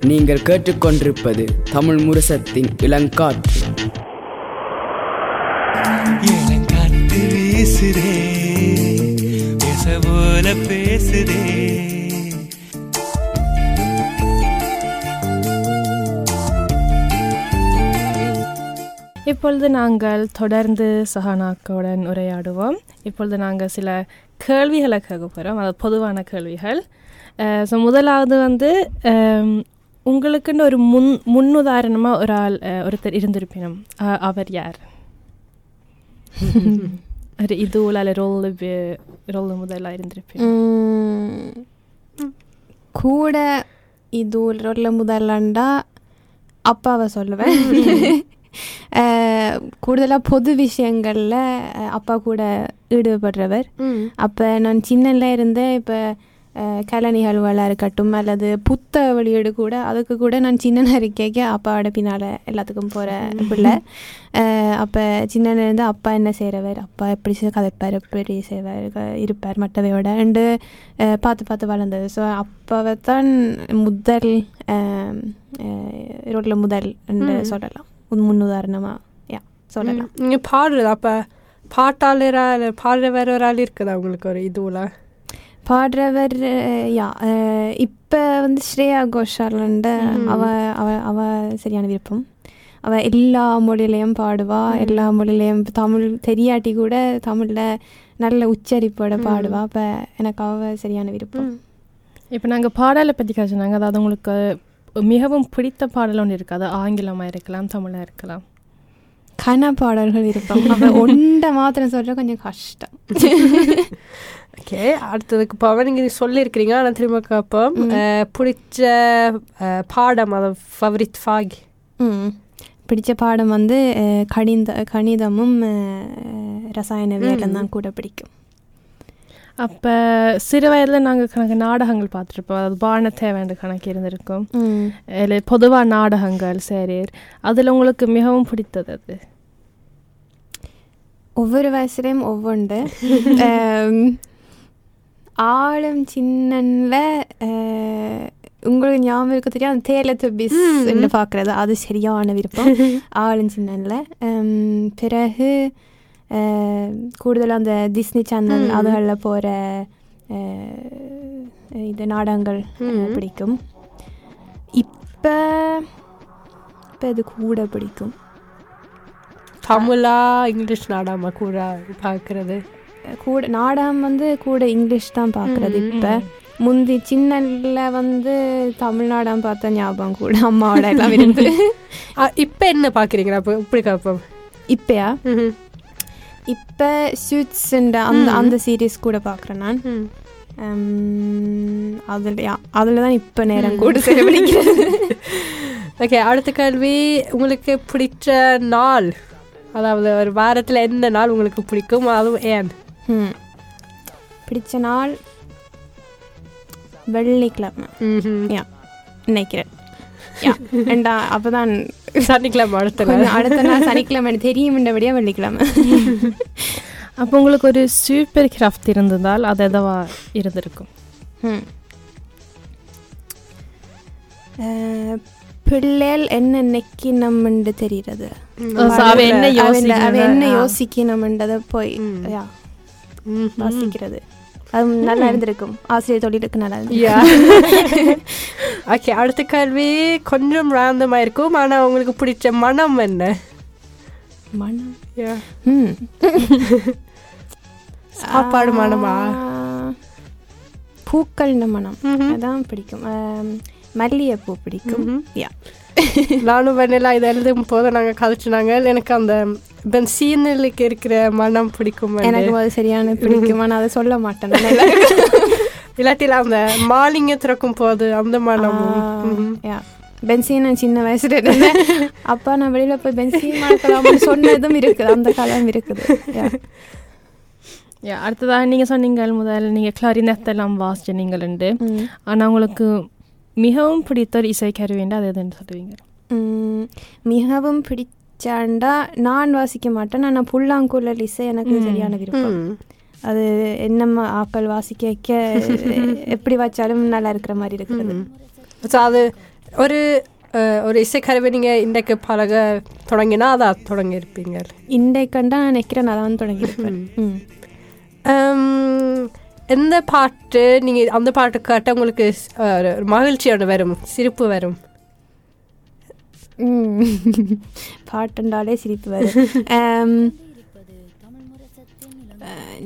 நீங்கள் கேட்டுக்கொண்டிருப்பது தமிழ் முரசத்தின் இளங்காற்று. இளங்காத்து வீசுதே பேச போல பேசுதே. இப்பொழுது நாங்கள் தொடர்ந்து சஹானாக்களுடன் உரையாடுவோம். இப்பொழுது நாங்கள் சில கேள்விகளை கேட்க போகிறோம் அது பொதுவான கேள்விகள். ஸோ முதலாவது வந்து உங்களுக்குன்னு ஒரு முன் முன்னுதாரணமாக ஒரு ஆள் ஒருத்தர் இருந்திருப்பினும் அவர் யார்? ஒரு இதுவில் அல்ல ரோல் ரோல் முதலாக இருந்திருப்பினும். ம், கூட இது உள்ள முதல்லண்டா அப்பாவை சொல்லுவேன். கூடுதலாக பொது விஷயங்களில் அப்பா கூட ஈடுபடுறவர். அப்போ நான் சின்னல இருந்தே இப்போ கலை நிகழ்வுகளாக இருக்கட்டும் அல்லது புத்த வெளியீடு கூட அதுக்கு கூட நான் சின்ன இருக்கேக்க அப்பாவோட பின்னால் எல்லாத்துக்கும் போகிற பிள்ளை. அப்போ சின்ன இருந்து அப்பா என்ன செய்கிறவர் அப்பா எப்படி கதைப்பார்? எப்படி செய்வார்? இருப்பார் மற்றவையோட. அண்டு பார்த்து பார்த்து வளர்ந்தது. ஸோ அப்பாவை தான் முதல் ரோட்டில் முதல் சொல்லலாம். ஒரு முன்னுதாரணமாக யா சொல்லலாம். நீங்க பாடுறது அப்ப பாட்டாளரா இல்ல பாடுற வேற ஒரு ஆள் இருக்குதா உங்களுக்கு ஒரு இதுல பாடுறவர் யா இப்போ வந்து ஸ்ரேயா கோஷாலண்ட அவ அவ அவ சரியான விருப்பம். அவ எல்லா மொழியிலையும் பாடுவா எல்லா மொழியிலையும் இப்ப தமிழ் தெரியாட்டி கூட தமிழில் நல்ல உச்சரிப்போட பாடுவா. அப்போ எனக்கு அவ சரியான விருப்பம். இப்போ நாங்கள் பாடலை பற்றி காய்ச்சினாங்க அதாவது உங்களுக்கு மிகவும் பிடித்த பாடல் ஒன்று இருக்குது ஆங்கிலமாக இருக்கலாம் தமிழாக இருக்கலாம். கன பாடல்கள் விருப்பம் அவ ஒன்றை மாத்திரம் சொல்ற கொஞ்சம் கஷ்டம். ஓகே அடுத்ததுக்கு போவேன் நீங்க சொல்லியிருக்கிறீங்க ஆனால் திரும்ப கேட்போம் அஹ், பிடிச்ச பாடம் அது ஃபவரிட் ஃபாக் பிடிச்ச பாடம் வந்து கணித கணிதமும் ரசாயனவியலும் தான் கூட பிடிக்கும். அப்போ சிறு வயதில் நாங்கள் கணக்கு நாடகங்கள் பார்த்துருப்போம். அதாவது பான தேவையான கணக்கு இருந்திருக்கும். இல்லை பொதுவாக நாடகங்கள் சேரீர். அதில் உங்களுக்கு மிகவும் பிடித்தது அது? ஒவ்வொரு வயசுலேயும் ஒவ்வொன்று. ஆழம் சின்னன்ல உங்களுக்கு ஞாபகம் இருக்க தெரியும் அந்த தேல துபிஸ் பார்க்குறது. அது சரியான விருப்பம். ஆழம் சின்னன்ல. பிறகு கூடுதலாக அந்த டிஸ்னி சேனல் அதுகளில் போகிற இது நாடகங்கள் பிடிக்கும். இப்போ இப்போ இது கூட பிடிக்கும். தமிழா இங்கிலீஷ் நாடாமா கூட பார்க்கறது. கூட நாடகம் வந்து கூட இங்கிலீஷ் தான் பார்க்குறது இப்போ. முந்தி சின்னல வந்து தமிழ் நாடகம் பார்த்த ஞாபகம் கூட அம்மாவோட எல்லாம் இருந்து இப்ப என்ன பார்க்குறீங்களா அப்போ இப்படி கேட்போம் இப்பயா. இப்போ சூட்ஸ் அந்த அந்த சீரீஸ் கூட பார்க்குறேன் நான். அதுல அதில் தான் இப்போ நேரம் கூட செலவழிக்கிறது. ஓகே அடுத்த கேள்வி. உங்களுக்கு பிடிச்ச நாள்? அதாவது ஒரு வாரத்தில் எந்த நாள் உங்களுக்கு பிடிக்கும்? அதுவும் ஏன். பிடிச்ச நாள் வெள்ளிக்கிழமை. யா நினைக்கிறேன். ஏண்டா அப்போதான் சனிக்கிழமை அடுத்த அடுத்த நாள் சனிக்கிழமை தெரியும்ன்றபடியாக வெள்ளிக்கிழமை. அப்போ உங்களுக்கு ஒரு சூப்பர் கிராஃப்ட் இருந்ததால் அது எதவா இருந்திருக்கும்? பிள்ளைகள் என்ன நெக்கினம்னு தெரிகிறது அவ என்ன யோசிக்கணும்ன்றத போய் யா. வாசிக்கிறது. அது நல்லா இருந்திருக்கும் ஆசிரியர் தொழிலுக்கு நல்லா இருந்து யா ஓகே அடுத்த கேள்வி கொஞ்சம் ரேந்தமாக இருக்கும். ஆனால் உங்களுக்கு பிடிச்ச மனம் என்ன? மனம். சாப்பாடு மனமா? ஆ, பூக்கள்ன மனம். அதான் பிடிக்கும். மல்லிகைப்பூ பிடிக்கும். யா நானும் வெண்ணிலா இதை எழுதும் போது நாங்கள் கதைச்சினாங்க எனக்கு அந்த பென்சீனுக்கு இருக்கிற மனம் பிடிக்கும் எனக்கு அது சரியான பிடிக்கும். ஆனால் அதை சொல்ல மாட்டேன். நான். இல்லாட்டில அந்த மாலிங்க திறக்கும் போது அந்த. யா. பென்சீன் நான் சின்ன வயசுல இருந்தேன் அப்பா நான் வெளியில போய் பென்சீன் மாட்டலாம்னு சொன்னதும் இருக்குது. அந்த காலம் இருக்குது. யா. யா அடுத்ததாக நீங்கள் சொன்னீங்க முதல் நீங்கள் கிளாரினெத் எல்லாம் வாசிச்சு நீங்கள் உண்டு ம். ஆனால் உங்களுக்கு மிகவும் பிடித்த ஒரு இசை கருவிண்டு அது எதுன்னு சொல்லுவீங்க? மிகவும் பிடிச்சாண்டா நான் வாசிக்க மாட்டேன். ஆனால் புல்லாங்குழல் இசை எனக்கு சரியான விருப்பம். ம். அது என்ன ம- ஆக்கள் வாசிக்க வைக்க எப்படி வச்சாலும் நல்லா இருக்கிற மாதிரி இருக்கிறது. ஸோ அது ஒரு ஒரு இசைக்கருவி நீங்கள் இன்றைக்கு பழக தொடங்கினா அதை தொடங்கி இருப்பீங்க இன்றைக்கண்டா நான் நினைக்கிறேன் நான் தான் தொடங்கியிருப்பேன். எந்த பாட்டு நீங்கள் அந்த பாட்டு கேட்டால் உங்களுக்கு மகிழ்ச்சியோட வரும் சிரிப்பு வரும். பாட்டுண்டாலே சிரிப்பு வரும்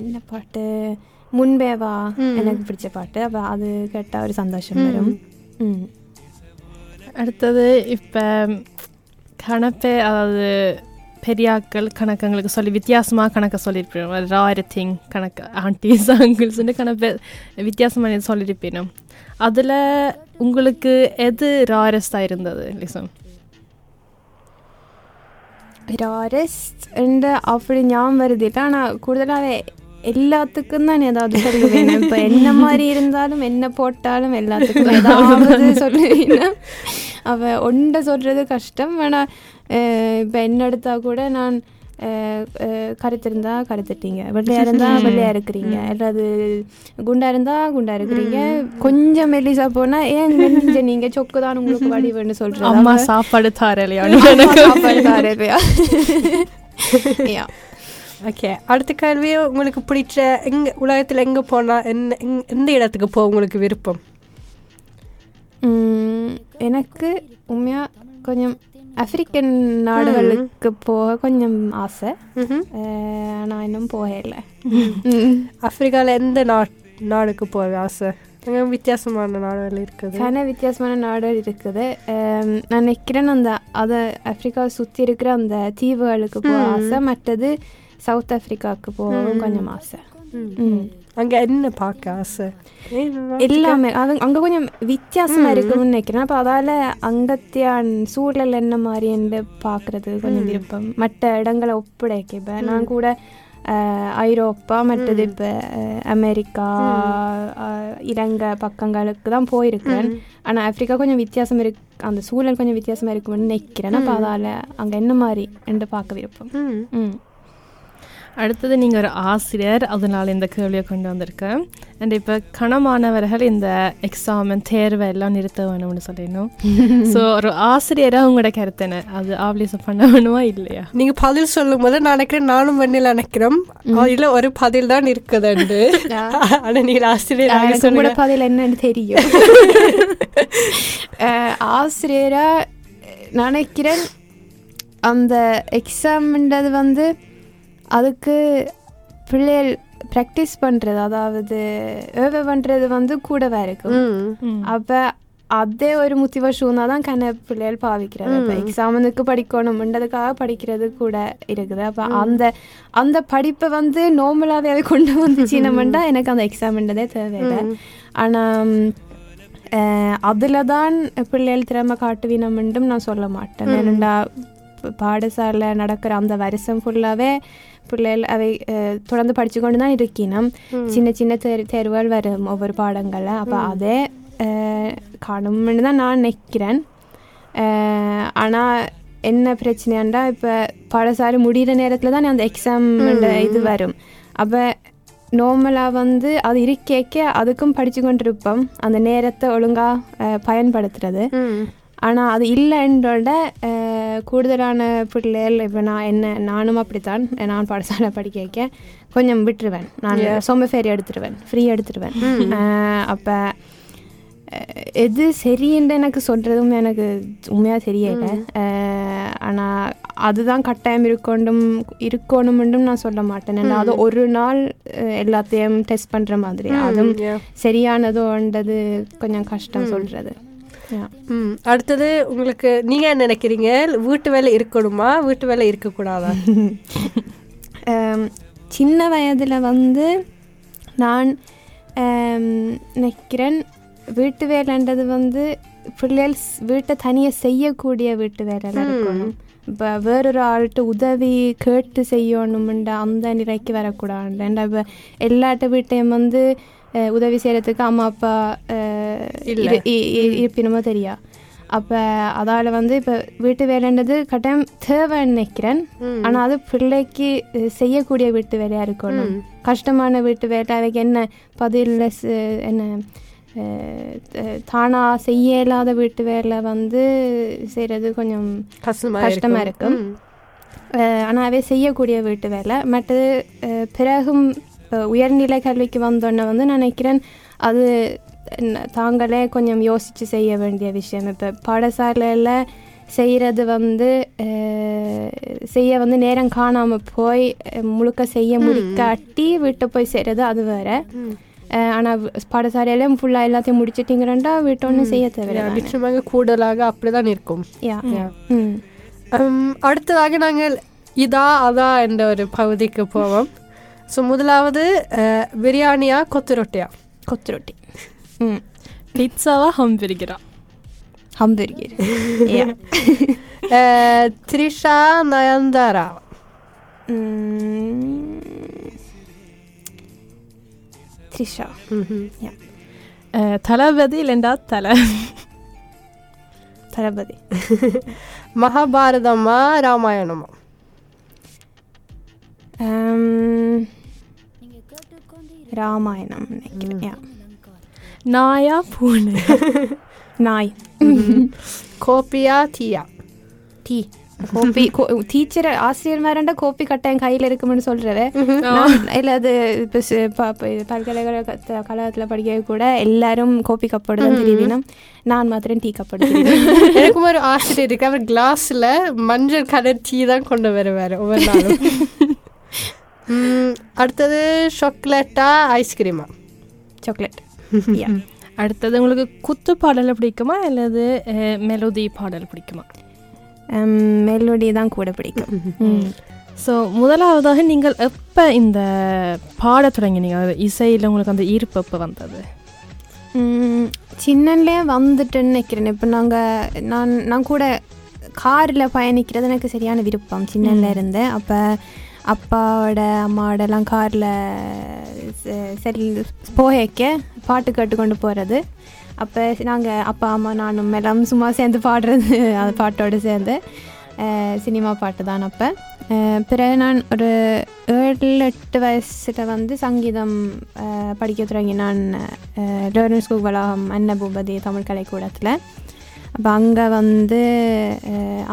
என்ன பாட்டு? முன்பே வா எனக்கு பிடிச்ச பாட்டு. அப்போ அது கேட்டால் ஒரு சந்தோஷம் வரும். அடுத்தது இப்போ கணப்பே அதாவது பெரியாக்கள் கணக்கங்களுக்கு சொல்லி வித்தியாசமாக கணக்க சொல்லியிருப்போம் ராயர் திங் கணக்கு ஆண்டிஸ் அங்கிள்ஸ்னு கணப்பே வித்தியாசமாக சொல்லியிருப்பேனும் அதில் உங்களுக்கு எது ராரஸ்டாக இருந்தது லிசம் ராரஸ்ட் அப்படி ஞாபகம் வருது ஆனால் கூடுதலாகவே எல்லாத்துக்கும் தான் ஏதாவது சொல்லுவேன் இப்போ என்ன மாதிரி இருந்தாலும் என்ன போட்டாலும் எல்லாத்துக்கும் ஏதாவது சொல்லுவேன் அவள் ஒன்றை சொல்கிறது கஷ்டம் ஆனால் இப்போ என்ன எடுத்தால் கூட நான் கருத்து இருந்தா கருத்துட்டீங்க வெள்ளையா இருந்தா வெள்ளையா இருக்கிறீங்க. அல்லது குண்டா இருந்தா குண்டா இருக்கிறீங்க. கொஞ்சம் மெல்லிசா போனா ஏன் மெல்லிஞ்ச நீங்க சொக்கு தான் உங்களுக்கு வடிவுன்னு சொல்றது? அம்மா சாப்பாடு தாரலையா? சாப்பாடு தாரலையா? ஓகே அடுத்த கேள்வி உங்களுக்கு பிடிச்ச எங்க உலகத்தில் எங்கே போனால் என்ன எந்த இடத்துக்கு போக உங்களுக்கு விருப்பம்? எனக்கு உண்மையா கொஞ்சம் ஆப்பிரிக்கன் நாடுகளுக்கு போக கொஞ்சம் ஆசை நான் இன்னும் போகல ஆப்பிரிக்காவில் எந்த நாட் நாடுக்கு போக ஆசை அங்கே வித்தியாசமான நாடுகள் இருக்குது கன வித்தியாசமான நாடுகள் இருக்குது நான் நினைக்கிறேன் அந்த அதை ஆப்பிரிக்காவை சுற்றி இருக்கிற அந்த தீவுகளுக்கு போக ஆசை மற்றது சவுத் ஆப்பிரிக்காவுக்கு போகவும் கொஞ்சம் ஆசை ம். அங்கே என்ன பார்க்க ஆசை எல்லாமே அது அங்கே கொஞ்சம் வித்தியாசமாக இருக்கும்னு நினைக்கிறேன் அப்போ அதால் அங்கத்தியான் சூழல் என்ன மாதிரின்னு பார்க்குறது கொஞ்சம் விருப்பம் மற்ற இடங்களை ஒப்படைக்க இப்போ நான் கூட ஐரோப்பா மற்றது இப்போ அமெரிக்கா அஹ், இலங்கை பக்கங்களுக்கு தான் போயிருக்கேன் ஆனால் ஆப்பிரிக்கா கொஞ்சம் வித்தியாசம் இருக்கு அந்த சூழல் கொஞ்சம் வித்தியாசமாக இருக்கும்னு நினைக்கிறேன் அப்போ அதால் அங்கே என்ன மாதிரி என்று பார்க்க விருப்பம் ம் அடுத்தது நீங்கள் ஒரு ஆசிரியர் அதனால் இந்த கேள்வியை கொண்டு வந்திருக்கேன் அண்ட் இப்போ கணமானவர்கள் இந்த எக்ஸாமன் தேர்வை எல்லாம் நிறுத்த வேணும்னு சொல்லிடணும். ஸோ ஒரு ஆசிரியராக உங்களோட கருத்து என்ன? அது ஆப்ளிசம் பண்ண வேணுமா? இல்லையா? நீங்க பதில் சொல்லும் போது நான் நினைக்கிறேன் நானும் வெண்ணில நினைக்கிறோம். அதுல ஒரு பதில் தான் இருக்குதுண்டு. ஆனா நீங்க ஆசிரியர் கூட பதில் என்னன்னு தெரியும். அஹ், ஆசிரியரா நினைக்கிறேன் அந்த எக்ஸாம்ன்றது வந்து அதுக்கு பிள்ளைகள் ப்ராக்டிஸ் பண்ணுறது அதாவது ஏவ பண்ணுறது வந்து கூடவே இருக்கும் அப்போ அதே ஒரு மோட்டிவேஷனா தான் கண்ண பிள்ளைகள் பாவிக்கிறது. இப்போ எக்ஸாமுக்கு படிக்கணும்ன்றதுக்காக படிக்கிறது கூட இருக்குது. அப்போ அந்த அந்த படிப்பை வந்து நார்மலாகவே அதை கொண்டு வந்துச்சுனமெண்டா எனக்கு அந்த எக்ஸாம்ன்றதே தேவையில்லை. ஆனால் அதில் தான் பிள்ளைகள் திறமை காட்டுவினமென்றும் நான் சொல்ல மாட்டேன். ஏனெண்டா பாடசாலை நடக்கிற அந்த வருஷம் ஃபுல்லாகவே பிள்ளைகள் அவை தொடர்ந்து படிச்சு கொண்டு தான் இருக்கணும் சின்ன சின்ன தேர் தேர்வுகள் வரும் ஒவ்வொரு பாடங்களில் அப்போ அதே காணும்னு தான் நான் நினைக்கிறேன் ஆனால் என்ன பிரச்சனையாண்டா இப்போ பாடசாலை முடிகிற நேரத்தில் தான் அந்த எக்ஸாம் இது வரும் அப்போ நார்மலாக வந்து அது இருக்கேக்க அதுக்கும் படித்து கொண்டிருப்போம் அந்த நேரத்தை ஒழுங்காக பயன்படுத்துறது ஆனால் அது இல்லைன்றோட கூடுதலான பிள்ளைகள் இப்போ நான் என்ன நானும் அப்படித்தான் நான் பாடசாலை படிக்க வைக்க கொஞ்சம் விட்டுருவேன். நான் சோம்பேறி எடுத்துருவேன் ஃப்ரீ எடுத்துருவேன். அப்போ எது சரின்னு எனக்கு சொல்கிறதும் எனக்கு உண்மையாக தெரியல. ஆனால் அதுதான் கட்டாயம் இருக்கணும் இருக்கணும்ன்றும் நான் சொல்ல மாட்டேன். அது ஒரு நாள் எல்லாத்தையும் டெஸ்ட் பண்ணுற மாதிரி. அதுவும் சரியானதோன்றது கொஞ்சம் கஷ்டம் சொல்கிறது ம் அடுத்தது உங்களுக்கு நீங்க என்ன நினைக்கிறீங்க? வீட்டு வேலை இருக்கணுமா? வீட்டு வேலை இருக்கக்கூடாதா? சின்ன வயதில் வந்து நான் நினைக்கிறேன் வீட்டு வேலைன்றது வந்து பிள்ளைகள் வீட்டை தனியாக செய்யக்கூடிய வீட்டு இருக்கணும். இப்போ வேறொரு ஆள்கிட்ட உதவி கேட்டு செய்யணும்ன்ற அந்த நிலைக்கு வரக்கூடாது இப்போ எல்லாட்ட வீட்டையும் வந்து உதவி செய்கிறதுக்கு அம்மா அப்பா இருப்பினுமோ தெரியா அப்போ அதால் வந்து இப்போ வீட்டு வேலைன்றது கட்டாயம் தேவைன்னு நினைக்கிறேன் ஆனால் அது பிள்ளைக்கு செய்யக்கூடிய வீட்டு வேலையாக இருக்கணும் கஷ்டமான வீட்டு வேலை அதுக்கு என்ன பதில் என்ன அஹ், த- தானா செய்ய இயலாத வீட்டு வேலை வந்து செய்கிறது கொஞ்சம் கஷ்டமா கஷ்டமா இருக்கும். ஆனால் அவை செய்யக்கூடிய வீட்டு வேலை மற்றது பிறகும் இப்போ உயர்நிலை கல்விக்கு வந்தோடனே வந்து நான் நினைக்கிறேன் அது தாங்களே கொஞ்சம் யோசித்து செய்ய வேண்டிய விஷயம். இப்போ பாடசாலையில் செய்கிறது வந்து செய்ய வந்து நேரம் காணாமல் போய் முழுக்க செய்ய முடிக்காட்டி வீட்டை போய் செய்கிறது அது வேற. ஆனால் பாடசாலையிலையும் ஃபுல்லாக எல்லாத்தையும் முடிச்சிட்டிங்கிறண்டா வீட்டை ஒன்றும் செய்ய தேவையில்லை நிச்சயமாக கூடுதலாக அப்படிதான் இருக்கும். அடுத்ததாக நாங்கள் இதா அதா என்ற ஒரு பகுதிக்கு போவோம். ஸோ முதலாவது பிரியாணியா கொத்து ரொட்டியா கொத்து ரொட்டி ம் பிட்சாவா ஹம்பர்கர் அஹ், த்ரிஷா நயன்தாரா? த்ரிஷா. தளபதி இல்லைண்டா தலை. தளபதி. மகாபாரதமா ராமாயணமா? ராமாயணம் நினைக்கிறேன். யா நாயா பூனை? நாய். கோபியா டீயா டீ கோப்பி டீச்சர் ஆசிரியர் மாதிரிண்டா கோப்பி கட்டாயம் கையில் இருக்கும்னு சொல்கிறத இல்லை அது இப்போ பல்கலைக்கழக கழகத்தில் படிக்க கூட எல்லாரும் கோப்பி கப்போடு தான் தெரிவினம் நான் மாத்திரம் டீ கப்போடு எனக்கும் ஒரு ஆசிரியர் இருக்கு. அவர் கிளாஸ்ல மஞ்சள் கலர் டீ தான் கொண்டு வருவார் ஒவ்வொரு நாளும். அடுத்தது சாக்லேட்டா ஐஸ்கிரீமா சாக்லேட் அடுத்தது உங்களுக்கு குத்து பாடல் பிடிக்குமா? அல்லது மெலோடி பாடல் பிடிக்குமா? மெலோடி தான் கூட பிடிக்கும். ஸோ முதலாவதாக நீங்கள் எப்போ இந்த பாட தொடங்கினீங்க? அது இசையில் உங்களுக்கு அந்த ஈர்ப்பு எப்போ வந்தது? ம், சின்னன்லே வந்துட்டுன்னு நினைக்கிறேன். இப்போ நாங்கள் நான் நான் கூட காரில் பயணிக்கிறது எனக்கு சரியான விருப்பம். சின்னன்ல இருந்து. அப்போ அப்பாவோட அம்மாவோடலாம் காரில் சரி போகேக்க பாட்டு கேட்டுக்கொண்டு போகிறது அப்போ நாங்கள் அப்பா அம்மா நானும் எல்லாம் சும்மா சேர்ந்து பாடுறது அந்த பாட்டோடு சேர்ந்து. சினிமா பாட்டு தான் அப்போ. பிறகு நான் ஒரு ஏழு எட்டு வயசில் வந்து சங்கீதம் படிக்க தொடங்கி நான் லேர்னிங் ஸ்கூல் வளாகம் அன்னபூபதி தமிழ் கலைக்கூடத்தில் அப்போ அங்கே வந்து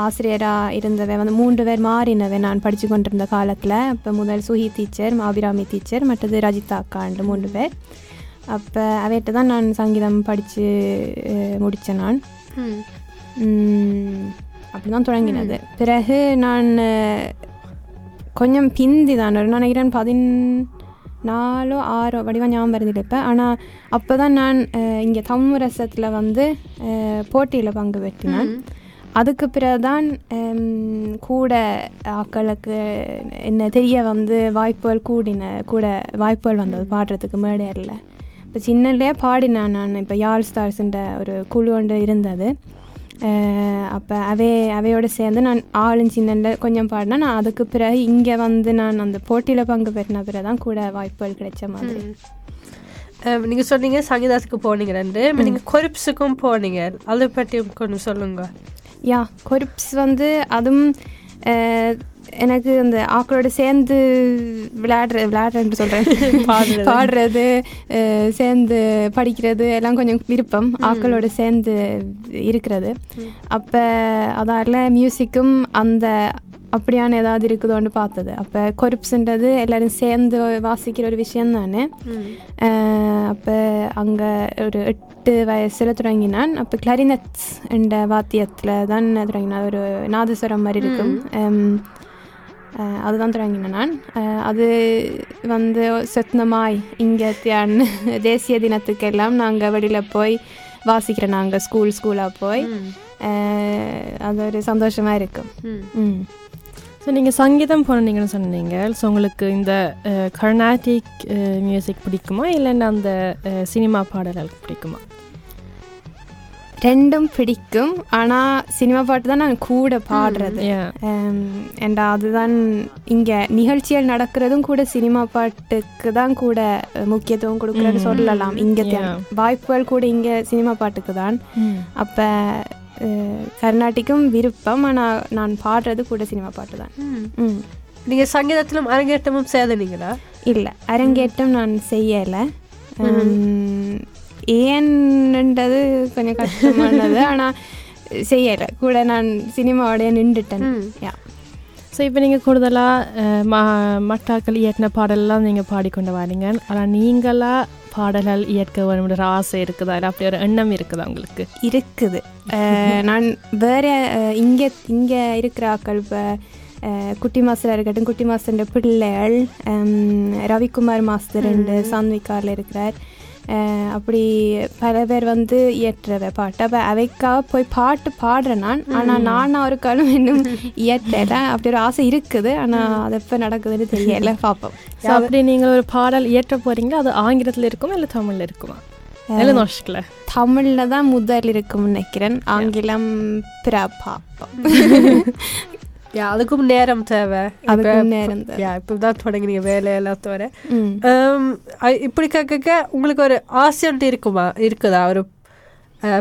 ஆசிரியராக இருந்தவை வந்து மூன்று பேர் மாறினவை நான் படித்து கொண்டிருந்த காலத்தில். இப்போ முதல் சுஹி டீச்சர் மாபிராமி டீச்சர் மற்றது ரஜிதா அக்காண்டு மூன்று பேர். அப்போ அவைகிட்ட தான் நான் சங்கீதம் படித்து முடித்தேன் நான். அப்படி தான் தொடங்கினது. பிறகு நான் கொஞ்சம் பிந்தி தான். ஒரு நினைக்கிறேன் பதின் நாலோ ஆறோ வடிவா ஞாபகம் வருதில்லை இப்போ. ஆனால் அப்போ தான் நான் இங்கே தமிழரசத்தில் வந்து போட்டியில் பங்கு பெற்றினேன் அதுக்கு பிறகுதான் கூட ஆக்களுக்கு என்ன தெரிய வந்து வாய்ப்புகள் கூடின கூட வாய்ப்புகள் வந்தது பாடுறதுக்கு மேடையில் இப்போ சின்னலே பாடினேன் நான். இப்போ யாழ் ஸ்டார்ஸ்ன்ற ஒரு குழு ஒன்று இருந்தது. அப்போ அவே அவையோடு சேர்ந்து நான் ஆளும் சின்னல கொஞ்சம் பாடினேன் நான் அதுக்கு பிறகு இங்கே வந்து நான் அந்த போட்டியில் பங்கு பெற்றின பிறகு தான் கூட வாய்ப்புகள் கிடைச்ச மாதிரி. அஹ், நீங்க சொன்னீங்க சங்கீதத்துக்கு போனீங்க ரெண்டு. நீங்க கொரிப்ஸுக்கும் போனீங்க. அதை பற்றி கொஞ்சம் சொல்லுங்க. யா கொரிப்ஸ் வந்து அதுவும் எனக்கு அந்த ஆக்களோட சேர்ந்து விளையாடுற விளையாடுறேன்னு சொல்கிறேன் பாடுறது. சேர்ந்து படிக்கிறது எல்லாம் கொஞ்சம் விருப்பம். ஆக்களோட சேர்ந்து இருக்கிறது. அப்போ அதால மியூசிக்கும் அந்த அப்படியான ஏதாவது இருக்குதோன்னு பார்த்தது. அப்போ கொரிப்ஸ்ன்றது எல்லாரும் சேர்ந்து வாசிக்கிற ஒரு விஷயம் தானே. அப்போ அங்கே ஒரு எட்டு வயசில் தொடங்கினான். அப்போ கிளாரினட்ஸ் என்ற வாத்தியத்தில் தான் தொடங்கினான். ஒரு நாதஸ்வரம் மாதிரி இருக்கும். அதுதான் தொடங்கினேன் நான் அது வந்து சொத்னமாய் இங்கே தியான் தேசிய தினத்துக்கெல்லாம் நாங்கள் வெளியில் போய் வாசிக்கிறோம் நாங்கள் ஸ்கூல் ஸ்கூலாக போய் அது ஒரு சந்தோஷமாக இருக்கும் ம் ஸோ நீங்கள் சங்கீதம் போனீங்கன்னு சொன்னீங்க ஸோ உங்களுக்கு இந்த கர்நாடிக் மியூசிக் பிடிக்குமா இல்லைன்னா அந்த சினிமா பாடல்கள் பிடிக்குமா ரெண்டும் பிடிக்கும் ஆனால் சினிமா பாட்டு தான் நான் கூட பாடுறது. அண்ட் அதுதான் இங்கே நிகழ்ச்சிகள் நடக்கிறதும் கூட சினிமா பாட்டுக்கு தான் கூட முக்கியத்துவம் கொடுக்குறது சொல்லலாம் இங்கே. வாய்ப்புகள் கூட இங்கே சினிமா பாட்டுக்கு தான் அப்போ அஹ், கர்நாடிக்கும் விருப்பம் ஆனால் நான் பாடுறது கூட சினிமா பாட்டு தான் ம் நீங்க சங்கீதத்திலும் அரங்கேற்றமும் சேதனீங்களா இல்லை அரங்கேற்றம் நான் செய்யலை ஏன்ன்றது கொஞ்சம் கஷ்டமானது. ஆனால் செய்யலை. கூட நான் சினிமாவோடய நின்றுட்டேன். யா. ஸோ இப்போ நீங்கள் கூடுதலாக ம மட்டாக்கள் இயற்றின பாடலெல்லாம் நீங்கள் பாடிக்கொண்டு வரீங்க. ஆனால் நீங்களாக பாடல்கள் இயற்க வேணும்ன்ற ஆசை இருக்குதா? இல்லை அப்படி ஒரு எண்ணம் இருக்குதா உங்களுக்கு? இருக்குது. நான் வேற இங்கே இங்கே இருக்கிற ஆக்கள் இப்போ குட்டி மாஸ்டராக இருக்கட்டும் குட்டி மாஸ்டர் பிள்ளைகள் ரவிக்குமார் மாஸ்டர் ரெண்டு சாந்விகாரில் இருக்கிறார். அப்படி பல பேர் வந்து இயற்றுற பாட்டு. அப்போ அவைக்காக போய் பாட்டு பாடுறேன் நான். ஆனால் நான் ஒரு காலம் இன்னும் இயற்றல. அப்படி ஒரு ஆசை இருக்குது. ஆனால் அது எப்போ நடக்குதுன்னு தெரியல. பார்ப்போம் ஸோ அப்படி நீங்கள் ஒரு பாடல் இயற்ற போகிறீங்களா அது ஆங்கிலத்தில் இருக்குமா இல்லை தமிழில் இருக்குமா? இல்லை தமிழில் தான் முதல் இருக்கும்னு நினைக்கிறேன். ஆங்கிலம் பிற பார்ப்போம் யா அதுக்கும் நேரம் தேவை. அதுக்கும் நேரம் தேவை. இப்போ தான் தொடங்குறீங்க வேலை எல்லாத்தோட ம். Um, இப்படி கேட்க உங்களுக்கு ஒரு ஆசைன்ட்டு இருக்குமா? இருக்குதா? ஒரு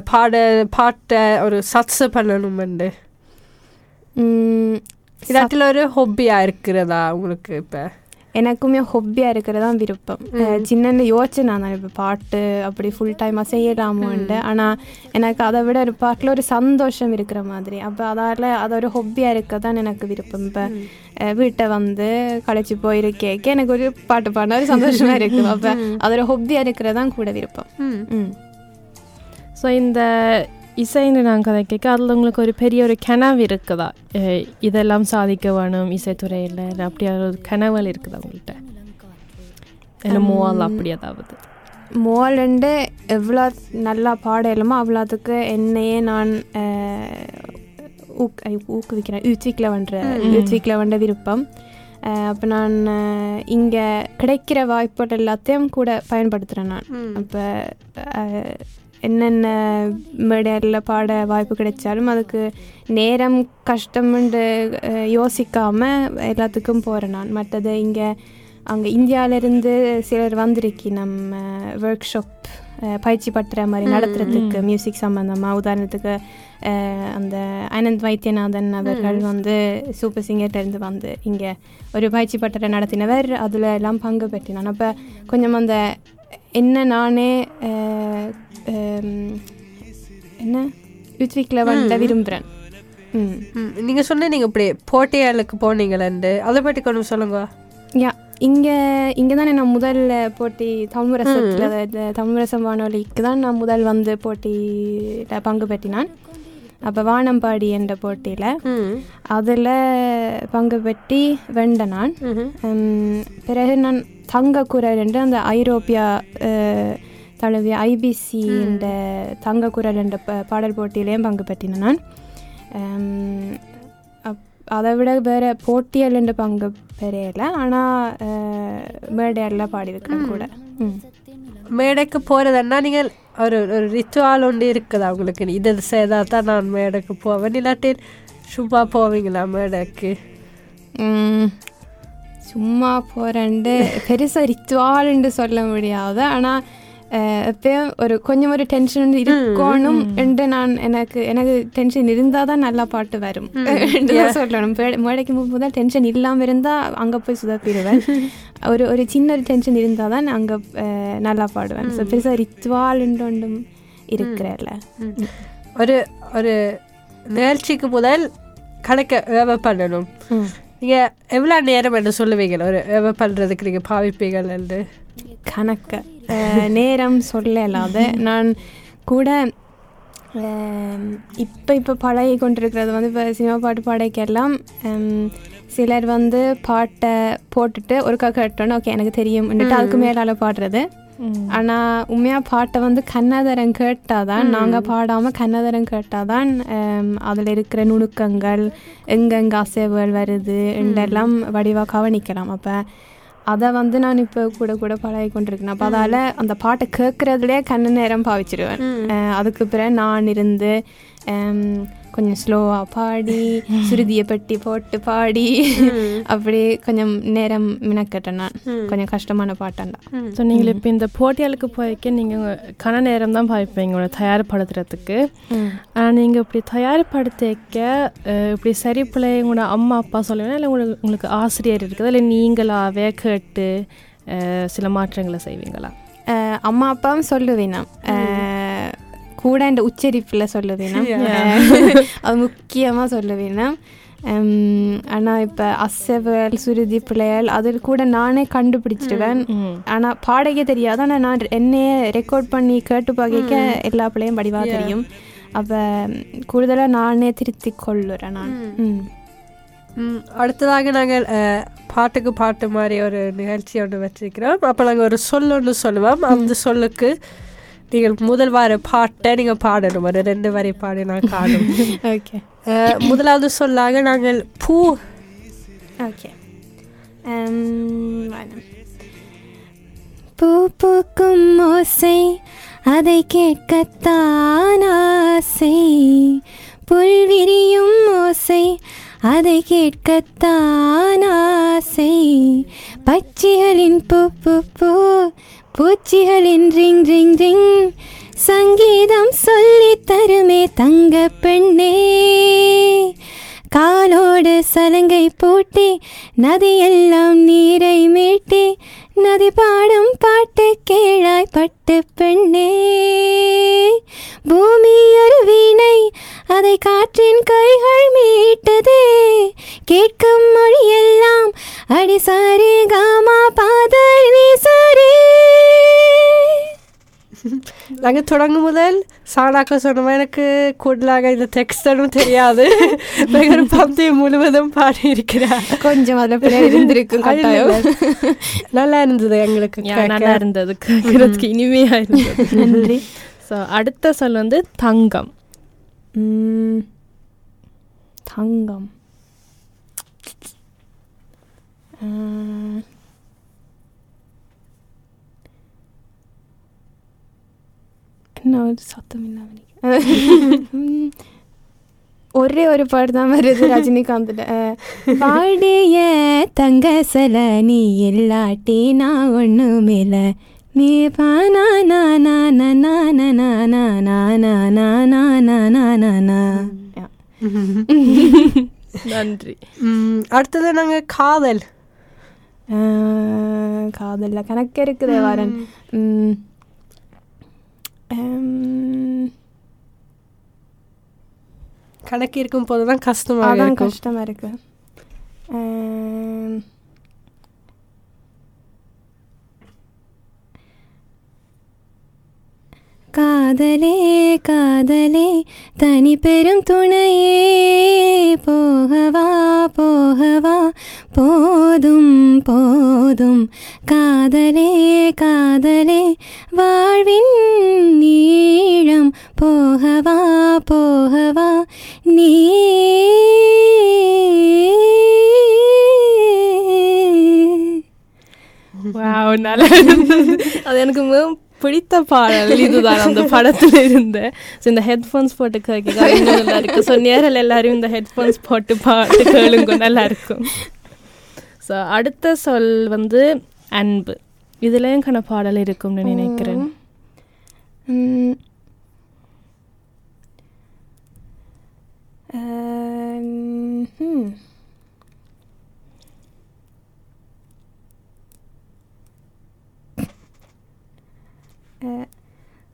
பாட பாட்டை ஒரு சத்ஸ பண்ணணுமெண்டு. இதாட்டில் ஒரு ஹொப்பியாக இருக்கிறதா உங்களுக்கு இப்போ? எனக்குமே ஹொப்பியாக இருக்கிறது தான் விருப்பம். சின்ன யோசிச்சு நான். இப்போ பாட்டு அப்படி ஃபுல் டைமாக செய்யலாமோன்ட்டு ஆனால் எனக்கு அதை விட ஒரு பாட்டில் ஒரு சந்தோஷம் இருக்கிற மாதிரி. அப்போ அதால் அது ஒரு ஹொப்பியாக இருக்க தான் எனக்கு விருப்பம். இப்போ வீட்டை வந்து கழிச்சு போயிருக்கேக்க எனக்கு ஒரு பாட்டு பாடினா ஒரு சந்தோஷமாக இருக்கும். அப்போ அது ஒரு ஹொப்பியாக இருக்கிறது தான் கூட விருப்பம். ஸோ இந்த இசைன்னு நான் கதை கேட்க அதில் உங்களுக்கு ஒரு பெரிய ஒரு கனவு இருக்குதா? இதெல்லாம் சாதிக்க வேணும் இசைத்துறையில் அப்படி ஒரு கனவுகள் இருக்குதா உங்கள்கிட்ட இல்லை மூவால் அப்படி ஏதாவது? மோலண்டு எவ்வளோ நல்லா பாடலுமோ அவ்வளோத்துக்கு என்னையே நான் ஊக் ஊக்குவிக்கிறேன். யூத்விக்கில் பண்ணுற யூத்விக்கில் பண்ண விருப்பம். அப்போ நான் இங்கே கிடைக்கிற வாய்ப்புகள் எல்லாத்தையும் கூட பயன்படுத்துகிறேன் நான். அப்போ என்னென்ன மேடையில் பாட வாய்ப்பு கிடைச்சாலும் அதுக்கு நேரம் கஷ்டம்னு அஹ், யோசிக்காம எல்லாத்துக்கும் போகிறேன் நான். மற்றது இங்கே அங்கே இந்தியாவிலேருந்து சிலர் வந்திருக்கி நம்ம ஒர்க் ஷாப் பயிற்சி பட்டுற மாதிரி நடத்துறதுக்கு மியூசிக் சம்மந்தமாக உதாரணத்துக்கு அந்த ஆனந்த் வைத்தியநாதன் அவர்கள் வந்து சூப்பர் சிங்கர்லேருந்து வந்து இங்கே ஒரு பயிற்சி பட்டறை நடத்தினவர். அதில் எல்லாம் பங்கு பெற்றினான். அப்போ கொஞ்சம் அந்த என்ன நானே என்ன? யூத்விக்கில் வந்து விரும்புகிறேன் நீங்கள் சொன்ன நீங்கள் இப்படி போட்டியாளுக்கு போனீங்களேண்டு. அதை பற்றி கொஞ்சம் சொல்லுங்க. யா இங்கே இங்கே தானே நான் முதல் போட்டி தமிழ்ரசத்தில் தமிழ்ரசம் வானொலிக்கு தான் நான் முதல் வந்து போட்டியில் பங்கு பெற்றினான். அப்போ வானம்பாடி என்ற போட்டியில் அதில் பங்கு பெற்றி வெண்ட நான் பிறகு நான் தங்க குரல் என்று அந்த ஐரோப்பியா தழுவிய ஐபிசி என்ற தங்க குரல் என்ற பாடல் போட்டியிலையும் பங்கு பெற்றினேன் நான். அதை விட வேறு போட்டியல் என்று பங்கு பெறையலை ஆனால் மேடையில் பாடியிருக்கிறேன் கூட. ம். மேடைக்கு போகிறதுன்னா நீங்கள் ஒரு ஒரு ரிச்சுவல் ஒன்று இருக்குதா உங்களுக்கு? இது செய்தால் தான் நான் மேடைக்கு போவேன். இல்லாட்டி சும்மா போவீங்களா மேடைக்கு? சும்மா போகிறேன்ட்டு பெருசாக ரிச்சுவால்ன்னு சொல்ல முடியாது. ஆனால் எப்பயும் ஒரு கொஞ்சம் ஒரு டென்ஷன் இருக்கணும் என்று நான் எனக்கு எனக்கு டென்ஷன் இருந்தால் தான் நல்லா பாட்டு வரும் சொல்லணும் மேடைக்கு போகும்போது டென்ஷன் இல்லாமல் இருந்தால் அங்கே போய் சுதப்பிடுவேன் ஒரு ஒரு சின்ன ஒரு டென்ஷன் இருந்தால் தான் அங்கே நல்லா பாடுவேன் ஸோ பெருசாக ரிச்சுவால்ன்று ஒன்றும் இருக்கிறல்ல ஒரு ஒரு நிகழ்ச்சிக்கு முதல் கணக்க ஏவ பண்ணணும் நீங்கள் எவ்வளோ நேரம் என்று சொல்லுவீங்க ஒரு ஏவ பண்ணுறதுக்கு நீங்கள் பாவிப்பீங்கள் என்று கணக்கு நேரம் சொல்லலாத. நான் கூட இப்போ இப்போ பழகி கொண்டிருக்கிறது வந்து இப்போ சினிமா பாட்டு பாடைக்கெல்லாம் சிலர் வந்து பாட்டை போட்டுட்டு ஒருக்கா கேட்டோன்னு ஓகே எனக்கு தெரியும் அதுக்கு மேலால் பாடுறது. ஆனால் உண்மையாக பாட்டை வந்து கண்ணாதரம் கேட்டாதான் நாங்கள் பாடாமல் கண்ணாதரம் கேட்டாதான் அதில் இருக்கிற நுணுக்கங்கள் எங்கெங்க அசைவுகள் வருது என்றெல்லாம் வடிவாக கவனிக்கலாம். அப்போ அதை வந்து நான் இப்போ கூட கூட பழகி கொண்டிருக்கேன். அப்போ அதால் அந்த பாட்டை கேட்குறதுலேயே கண்ணு நேரம் பாவிச்சிருவேன். அதுக்கு பிறகு நான் இருந்து கொஞ்சம் ஸ்லோவாக பாடி சுருதியை பட்டி போட்டு பாடி அப்படி கொஞ்சம் நேரம் மினக்கட்டேன். நான் கொஞ்சம் கஷ்டமான பாட்டாண்டா. ஸோ நீங்கள் இப்போ இந்த போட்டியாளுக்கு போய்க்க நீங்கள் கன நேரம் தான் பாய்ப்பீங்க உங்களை தயார்படுத்துறதுக்கு. ஆனால் நீங்கள் இப்படி தயார்படுத்திக்க இப்படி சரி பிள்ளை உங்களோட அம்மா அப்பா சொல்லுவேன் இல்லை உங்களுக்கு உங்களுக்கு ஆசிரியர் இருக்குது? இல்லை நீங்களாவே கேட்டு சில மாற்றங்களை செய்வீங்களா? அம்மா அப்பாவும் சொல்லுவேன். நான் அஹ் கூட இந்த உச்சரிப்பில் சொல்லுவேன் நான். அஹ் அது முக்கியமாக சொல்லுவேன் நான். உம், ஆனா இப்போ அசவல் சுருதி பிள்ளைகள் அதில் கூட நானே கண்டுபிடிச்சிடுவேன். ம் ஆனால் பாடகே தெரியாது. ஆனால் நான் என்னையே ரெக்கார்ட் பண்ணி கேட்டு பார்க்க எல்லா பிள்ளையும் படிவாக தெரியும். அப்போ கூடுதலாக நானே திருத்தி கொள்ளுறேன் நான். அடுத்ததாக நாங்கள் பாட்டுக்கு பாட்டு மாதிரி ஒரு நிகழ்ச்சி ஒன்று வச்சிருக்கிறோம். அப்போ நாங்கள் ஒரு சொல் ஒன்று சொல்லுவோம். அந்த சொல்லுக்கு நீங்கள் முதல் வார பாட்டை நீங்கள் பாடணும். ஒரு ரெண்டு வரி பாடி நான் காணும். ஓகே முதலாவது சொல்லாக நாங்கள் பூ. ஓகே பூ பூக்கும் ஓசை அதை கேட்கத்தான் ஆசை. புல் விரியும் ஓசை அதை கேட்கத்தான் ஆசை. பச்சிகளின் பூ பூ பூ பூச்சிகளின் ரிங் ரிங் ரிங். சங்கீதம் சொல்லி தருமே தங்க பெண்ணே. காலோடு சலங்கை பூட்டி நதியெல்லாம் நீரை மீட்டி நதி பாடும் பாட்டு கேழாய் பட்டு பெண்ணே. பூமி ஒரு வீணை அதை காற்றி நாங்கள் தொடங்கும் முதல் சாணாக்க சொன்னோம் எனக்கு கூடுதலாக இந்த டெக்ஸ்டனும் தெரியாது நாங்கள் ஒரு பந்தயம் முழுவதும் பாடியிருக்கிறார் கொஞ்சம் அதில் இருந்திருக்கும் நல்லா இருந்தது எங்களுக்கு. நல்லா இருந்தது கேட்கறதுக்கு இனிமையாக இருந்தது நன்றி ஸோ அடுத்த சொல் வந்து தங்கம் தங்கம் എന്നോട് சத்தம் ഇന്നവനിക്ക് ஒரே ஒரு பாட்டு தான் வருது ரஜினிகாந்தில் பாடிய தங்க சில நீ இல்லாட்டி நான் ஒன்றுமில்ல நீ பானா நன்றி அடுத்தது நாங்கள் காதல் காதலில் கணக்கு இருக்குது வரன் கணக்கு இருக்கும் போது தான் கஷ்டமாக அதான் இருக்கும். கஷ்டமா இருக்கு அம், காதலே காதலே தனி பெரும் துணையே போகவா போகவா போதும் போதும். காதலே காதலே வாழ்வின் நீளம் போகவா போகவா நீ வாவ் நல்லா அது எனக்கு பிடித்த பாடல் இதுதான் அந்த படத்துல இருந்த ஸோ இந்த ஹெட்ஃபோன்ஸ் போட்டு கேட்க இன்னும் நல்லா இருக்கும். ஸோ நேரில் எல்லாரும் இந்த ஹெட்ஃபோன்ஸ் போட்டு பாட்டு கேளுங்க நல்லா இருக்கும். ஸோ அடுத்த சொல் வந்து அன்பு. இதுலேயும் கண பாடல் இருக்கும்னு நினைக்கிறேன். ம்.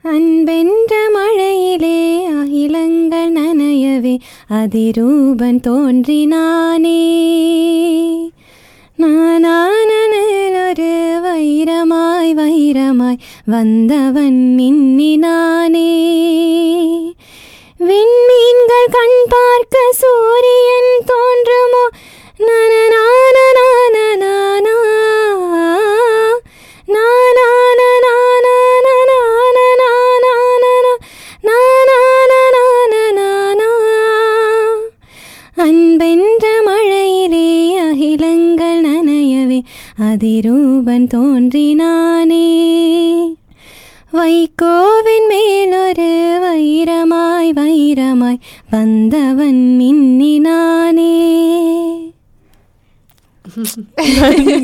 அன்பென்ற மழையிலே அகிலங்கள் நனையவே அதிரூபன் தோன்றினானே நானானனில் ஒரு வைரமாய் வைரமாய் வந்தவன் மின்னினானே விண்மீன்கள் கண் பார்க்க சூரியன் தோன்றுமோ? நான அதிரூபன் தோன்றினானே. வைகோவின் மேலொரு வைரமாய் வைரமாய் வந்தவன் மின்னினானே.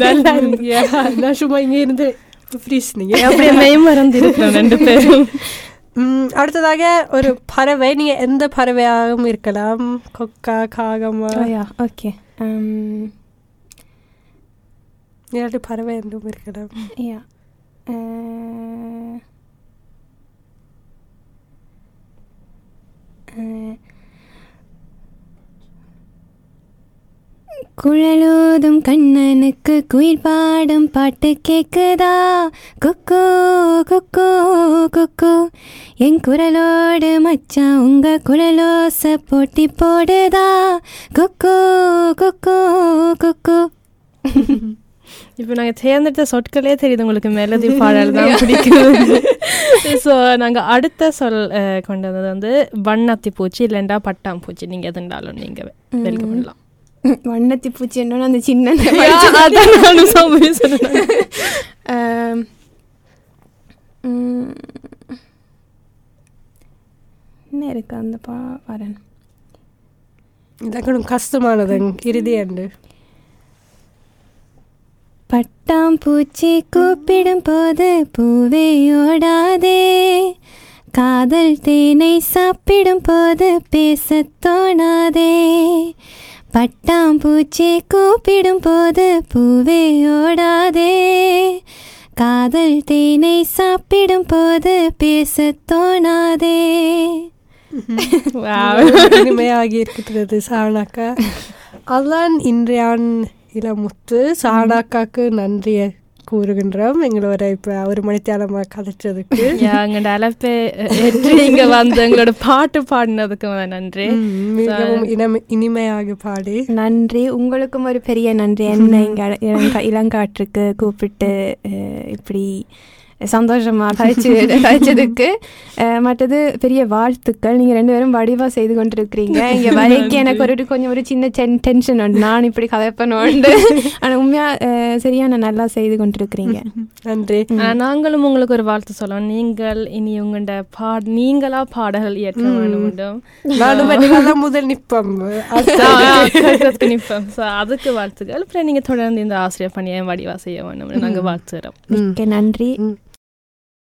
நல்லா இருந்துச்சு நான் சும்மா இங்கே இருந்து ஃப்ரீஸ் நீங்கள் அப்படியே மெய் மறந்து இருக்கிறோம் ரெண்டு பேரும். அடுத்ததாக ஒரு பறவை. நீங்கள் எந்த பறவையாகவும் இருக்கலாம். கொக்கா காகமா. Yeah okay. இல்லாட்டி பறவை என்றும் இருக்கணும் யா uh, uh, குழலோதும் கண்ணனுக்கு குயில் பாடும் பாட்டு கேக்குதா? குக்கு குக்கு குக்கு. என் குரலோடு மச்சா உங்க குழலோச போட்டி போடுதா? குக்கு குக்கு குக்கு. இப்போ நாங்கள் தேர்ந்தெடுத்த சொற்களே தெரியுது உங்களுக்கு. மெலடி பாடல் தான் பிடிக்கும் ஸோ நாங்கள் அடுத்த சொல் அஹ், கொண்டு வந்தது வந்து வண்ணத்தி பூச்சி இல்லைண்டா பட்டாம்பூச்சி நீங்கள் எதுண்டாலும் நீங்கள் வெல்கம் பண்ணலாம். வண்ணத்தி பூச்சி என்னன்னு அந்த சின்ன என்ன இருக்கு அந்த பா வரேன் இதற்கும் கஷ்டமானது இறுதி அண்டு. பட்டாம்பூச்சி கூப்பிடும் போது பூவே ஓடாதே. காதல் தேனை சாப்பிடும் போது பேசத் தோணாதே. பட்டாம்பூச்சி கூப்பிடும் போது பூவே ஓடாதே. காதல் தேனை சாப்பிடும் போது பேசத் தோணாதே. இனிமையாகி இருக்கிறது சாணாக்கா அதுதான் இன்றைய இளமுத்து சாணாக்காக்கு நன்றியை கூறுகின்றோம். எங்களோட இப்போ ஒரு மணித்தியாலமாக கதைச்சதுக்கு. எங்களோட அழைப்பை இங்கே வந்து எங்களோட பாட்டு பாடினதுக்கு நன்றி. மிகவும் இனம இனிமையாக பாடி. நன்றி. உங்களுக்கும் ஒரு பெரிய நன்றி. என்ன இங்கே இளங்கா இளங்காற்றுக்கு கூப்பிட்டு இப்படி சந்தோஷமா கழிச்சதுக்கு அஹ், மற்றது பெரிய வாழ்த்துக்கள். நீங்கள் ரெண்டு பேரும் வடிவாக செய்து கொண்டிருக்கிறீங்க. இங்கே வரைக்கும் எனக்கு ஒரு கொஞ்சம் ஒரு சின்ன டென் டென்ஷன் உண்டு. நான் இப்படி கதைப்பேன் உண்டு. ஆனால் உண்மையாக சரியான நல்லா செய்து கொண்டிருக்கிறீங்க. நன்றி. நாங்களும் உங்களுக்கு ஒரு வாழ்த்து சொல்லலாம் நீங்கள் இனி உங்களோட பாட் நீங்களா பாடல்கள் இயற்ற வேண்டும் முதல் நிற்பம் கேட்கறதுக்கு நிற்போம் ஸோ அதுக்கு வாழ்த்துக்கள். அப்புறம் நீங்கள் தொடர்ந்து இந்த ஆசிரியர் பணியை வடிவா செய்ய வேண்டும் நாங்கள் வாழ்த்துறோம் மிக்க நன்றி.